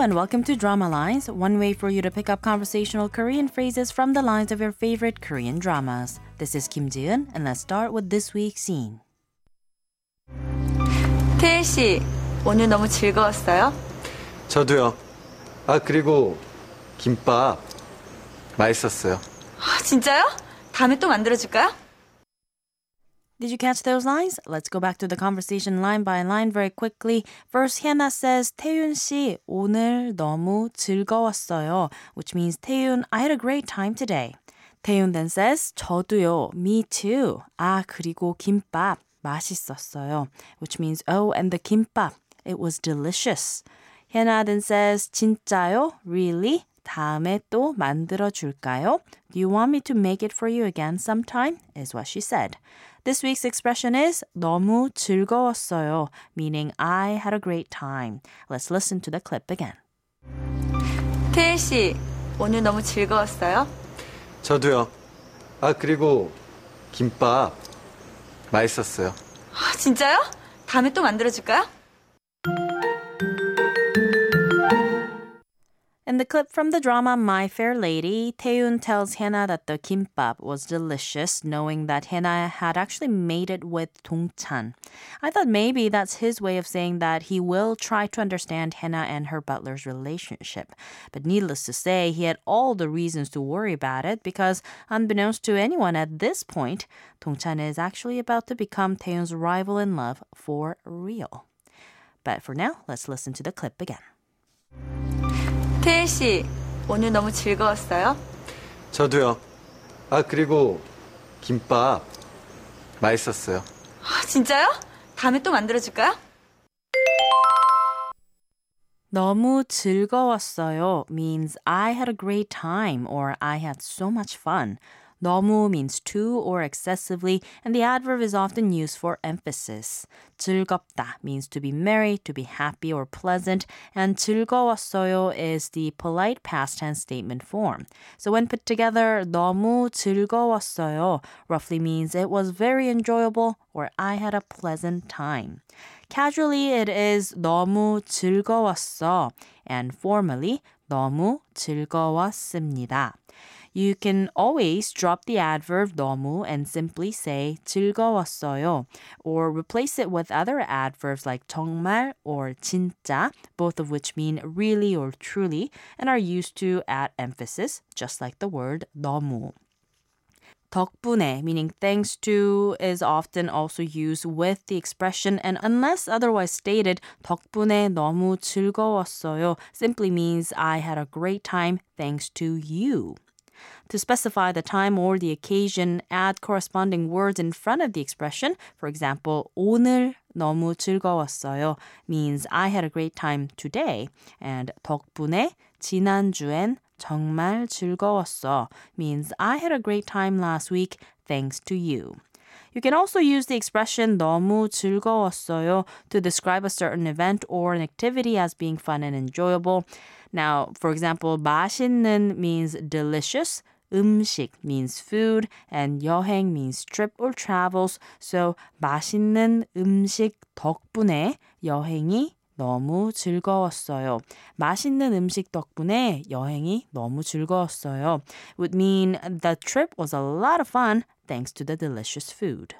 And welcome to Drama Lines, one way for you to pick up conversational Korean phrases from the lines of your favorite Korean dramas. This is Kim Jiun, and let's start with this week's scene. 태윤 씨, 오늘 너무 즐거웠어요? 저도요. 아 그리고 김밥 맛있었어요. 아, 진짜요? 다음에 또 만들어줄까요? Did you catch those lines? Let's go back to the conversation line by line very quickly. First, Hannah says, 태윤 씨, 오늘 너무 즐거웠어요. Which means, 태윤, I had a great time today. 태윤 then says, 저도요, me too. 아, 그리고 김밥 맛있었어요. Which means, oh, and the 김밥, it was delicious. Hannah then says, 진짜요? Really? 다음에 또 만들어 줄까요? Do you want me to make it for you again sometime? Is what she said. This week's expression is 너무 즐거웠어요, meaning I had a great time. Let's listen to the clip again. 태일 씨, 오늘 너무 즐거웠어요? 저도요. 아, 그리고 김밥 맛있었어요. 아, 진짜요? 다음에 또 만들어 줄까요? In the clip from the drama My Fair Lady, Taeyoon tells Hannah that the kimbap was delicious, knowing that Hannah had actually made it with Dongchan. I thought maybe that's his way of saying that he will try to understand Hannah and her butler's relationship. But needless to say, he had all the reasons to worry about it because, unbeknownst to anyone at this point, Dongchan is actually about to become Taeyoon's rival in love for real. But for now, let's listen to the clip again. 태일 씨, 오늘 너무 즐거웠어요? 저도요. 아, 그리고 김밥 맛있었어요. 아, 진짜요? 다음에 또 만들어줄까요? 너무 즐거웠어요 means I had a great time or I had so much fun. 너무 means too or excessively, and the adverb is often used for emphasis. 즐겁다 means to be merry, to be happy or pleasant, and 즐거웠어요 is the polite past tense statement form. So when put together, 너무 즐거웠어요 roughly means it was very enjoyable or I had a pleasant time. Casually, it is 너무 즐거웠어, and formally, 너무 즐거웠습니다. You can always drop the adverb 너무 and simply say 즐거웠어요 or replace it with other adverbs like 정말 or 진짜, both of which mean really or truly and are used to add emphasis, just like the word 너무. 덕분에, meaning thanks to, is often also used with the expression, and unless otherwise stated, 덕분에 너무 즐거웠어요 simply means I had a great time thanks to you. To specify the time or the occasion, add corresponding words in front of the expression. For example, 오늘 너무 즐거웠어요 means I had a great time today. And 덕분에 지난주엔 정말 즐거웠어 means I had a great time last week thanks to you. You can also use the expression 너무 즐거웠어요 to describe a certain event or an activity as being fun and enjoyable. Now, for example, 맛있는 means delicious, 음식 means food, and 여행 means trip or travels. So, 맛있는 음식 덕분에 여행이 너무 즐거웠어요. 맛있는 음식 덕분에 여행이 너무 즐거웠어요. Would mean the trip was a lot of fun thanks to the delicious food.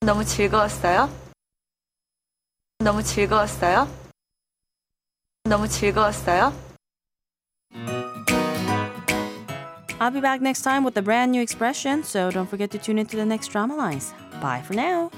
너무 즐거웠어요? 너무 즐거웠어요? 너무 즐거웠어요? I'll be back next time with a brand new expression, so don't forget to tune into the next drama lines. Bye for now.